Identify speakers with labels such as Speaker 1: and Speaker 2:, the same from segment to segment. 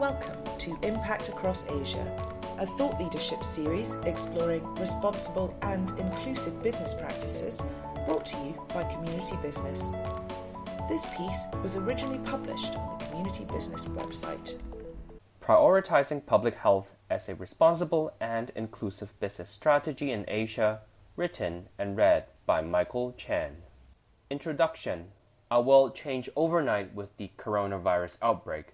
Speaker 1: Welcome to Impact Across Asia, a thought leadership series exploring responsible and inclusive business practices brought to you by Community Business. This piece was originally published on the Community Business website.
Speaker 2: Prioritizing Public Health as a Responsible and Inclusive Business Strategy in Asia, written and read by Michael Chan. Introduction Our world changed overnight with the coronavirus outbreak.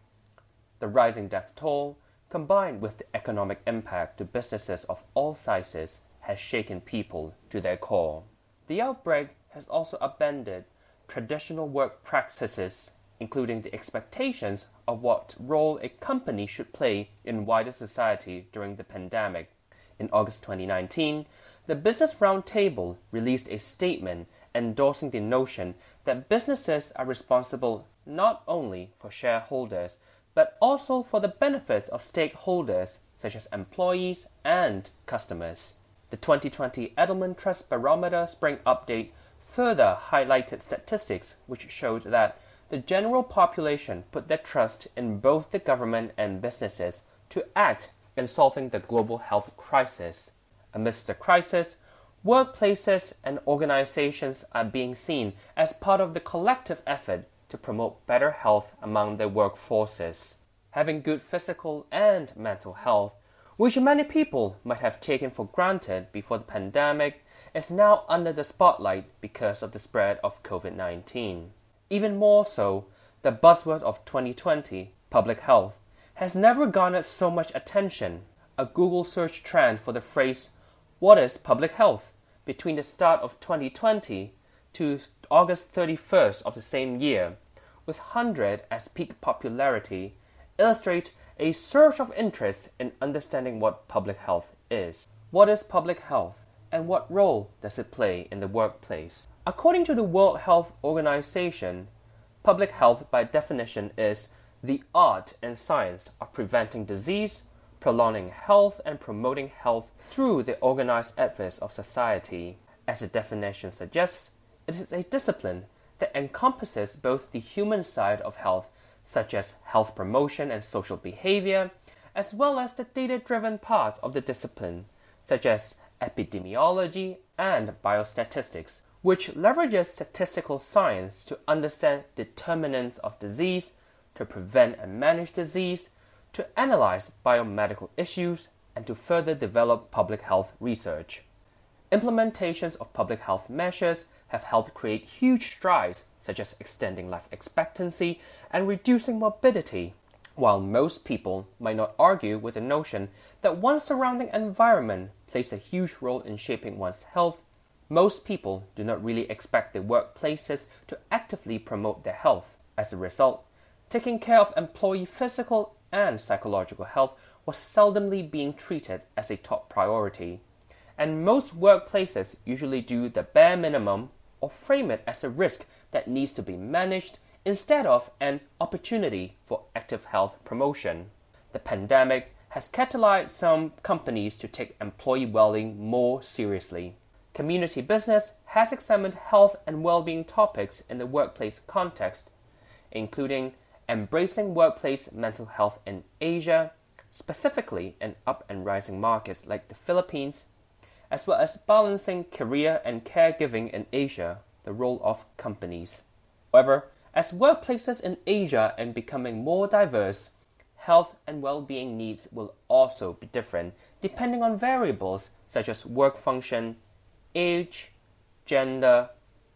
Speaker 2: The rising death toll, combined with the economic impact to businesses of all sizes, has shaken people to their core. The outbreak has also upended traditional work practices, including the expectations of what role a company should play in wider society during the pandemic. In August 2019, the Business Roundtable released a statement endorsing the notion that businesses are responsible not only for shareholders but also for the benefits of stakeholders such as employees and customers. The 2020 Edelman Trust Barometer Spring Update further highlighted statistics which showed that the general population put their trust in both the government and businesses to act in solving the global health crisis. Amidst the crisis, workplaces and organizations are being seen as part of the collective effort to promote better health among their workforces. Having good physical and mental health, which many people might have taken for granted before the pandemic, is now under the spotlight because of the spread of COVID 19. Even more so, the buzzword of 2020, public health, has never garnered so much attention. A Google search trend for the phrase, What is public health? between the start of 2020 to August 31st of the same year, with 100 as peak popularity, illustrate a surge of interest in understanding what public health is. What is public health and what role does it play in the workplace? According to the World Health Organization, public health by definition is the art and science of preventing disease, prolonging health, and promoting health through the organized efforts of society. As the definition suggests, it is a discipline that encompasses both the human side of health, such as health promotion and social behavior, as well as the data driven parts of the discipline, such as epidemiology and biostatistics, which leverages statistical science to understand determinants of disease, to prevent and manage disease, to analyze biomedical issues, and to further develop public health research. Implementations of public health measures have helped create huge strides, such as extending life expectancy and reducing morbidity. While most people might not argue with the notion that one's surrounding environment plays a huge role in shaping one's health, most people do not really expect their workplaces to actively promote their health. As a result, taking care of employee physical and psychological health was seldomly being treated as a top priority. And most workplaces usually do the bare minimum or frame it as a risk that needs to be managed instead of an opportunity for active health promotion. The pandemic has catalyzed some companies to take employee well-being more seriously. Community business has examined health and well-being topics in the workplace context, including embracing workplace mental health in Asia, specifically in up and rising markets like the Philippines, as well as balancing career and caregiving in Asia, the role of companies. However, as workplaces in Asia are becoming more diverse, health and well-being needs will also be different depending on variables such as work function, age, gender,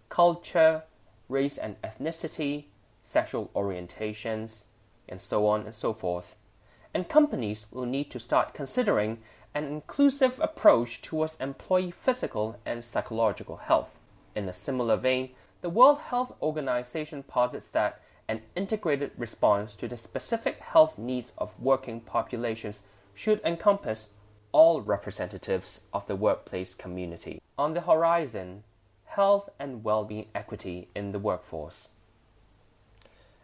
Speaker 2: culture, race and ethnicity, sexual orientations, and so on and so forth. And companies will need to start considering an inclusive approach towards employee physical and psychological health. In a similar vein, the World Health Organization posits that an integrated response to the specific health needs of working populations should encompass all representatives of the workplace community. On the horizon, health and well being equity in the workforce.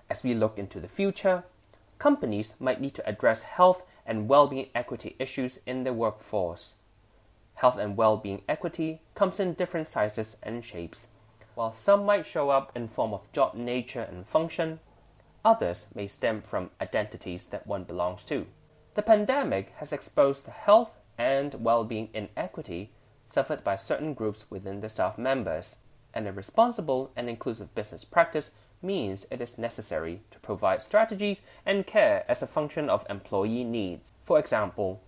Speaker 2: As we look into the future, companies might need to address health and well being equity issues in their workforce. Health and well being equity comes in different sizes and shapes. While some might show up in form of job nature and function, others may stem from identities that one belongs to. The pandemic has exposed the health and well being inequity suffered by certain groups within the staff members, and a responsible and inclusive business practice means it is necessary to provide strategies and care as a function of employee needs. For example,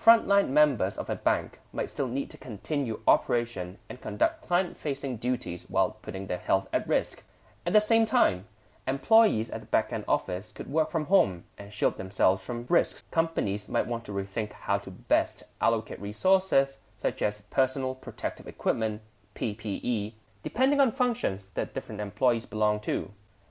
Speaker 2: frontline members of a bank might still need to continue operation and conduct client facing duties while putting their health at risk. At the same time, employees at the back end office could work from home and shield themselves from risks. Companies might want to rethink how to best allocate resources such as personal protective equipment, PPE, depending on functions that different employees belong to.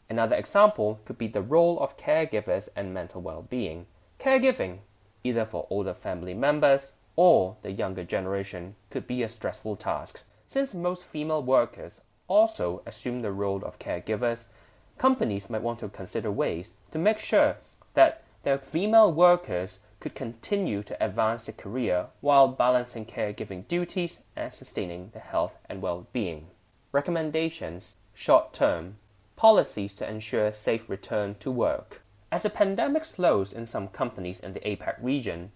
Speaker 2: Another example could be the role of caregivers and mental well being. Caregiving, either for older family members or the younger generation, could be a stressful task. Since most female workers also assume the role of caregivers, companies might want to consider ways to make sure that their female workers could continue to advance their career while balancing caregiving duties and sustaining their health and well being. Recommendations Short term policies to ensure safe return to work. As the pandemic slows in some companies in the APAC region,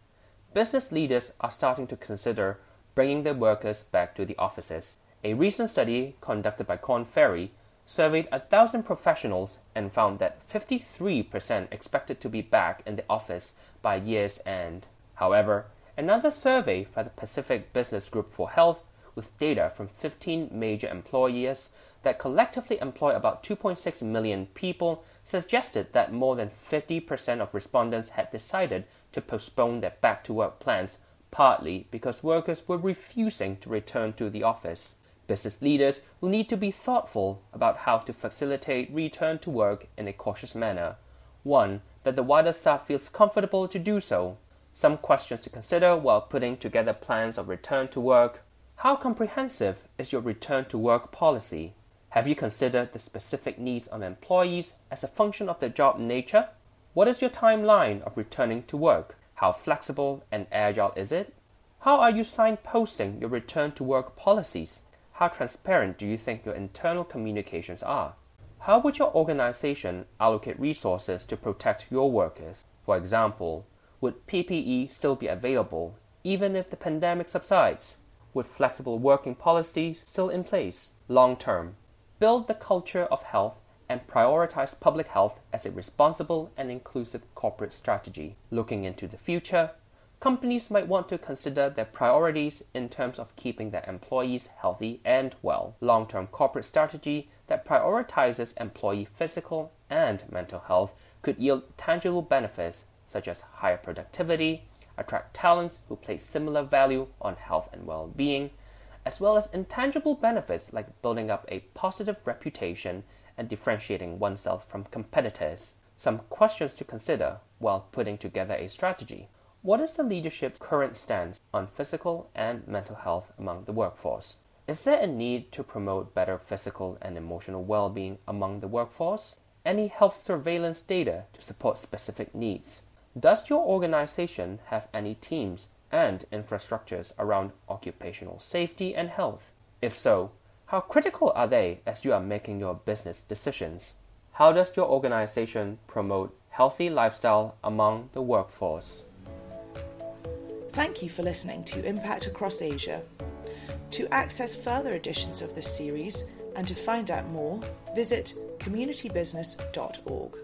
Speaker 2: business leaders are starting to consider bringing their workers back to the offices. A recent study conducted by Korn Ferry surveyed a thousand professionals and found that 53% expected to be back in the office by year's end. However, another survey by the Pacific Business Group for Health with data from 15 major employers that collectively employ about 2.6 million people suggested that more than 50% of respondents had decided to postpone their back to work plans, partly because workers were refusing to return to the office. Business leaders will need to be thoughtful about how to facilitate return to work in a cautious manner, one that the wider staff feels comfortable to do so. Some questions to consider while putting together plans of return to work how comprehensive is your return to work policy? Have you considered the specific needs of employees as a function of their job nature? What is your timeline of returning to work? How flexible and agile is it? How are you signposting your return to work policies? How transparent do you think your internal communications are? How would your organization allocate resources to protect your workers? For example, would PPE still be available even if the pandemic subsides? With flexible working policies still in place long term. Build the culture of health and prioritize public health as a responsible and inclusive corporate strategy. Looking into the future, companies might want to consider their priorities in terms of keeping their employees healthy and well. Long term corporate strategy that prioritizes employee physical and mental health could yield tangible benefits such as higher productivity, attract talents who place similar value on health and well being, as well as intangible benefits like building up a positive reputation and differentiating oneself from competitors. Some questions to consider while putting together a strategy. What is the leadership's current stance on physical and mental health among the workforce? Is there a need to promote better physical and emotional well being among the workforce? Any health surveillance data to support specific needs? Does your organization have any teams and infrastructures around occupational safety and health? If so, how critical are they as you are making your business decisions? How does your organization promote healthy lifestyle among the workforce?
Speaker 1: Thank you for listening to Impact Across Asia. To access further editions of this series and to find out more, visit communitybusiness.org.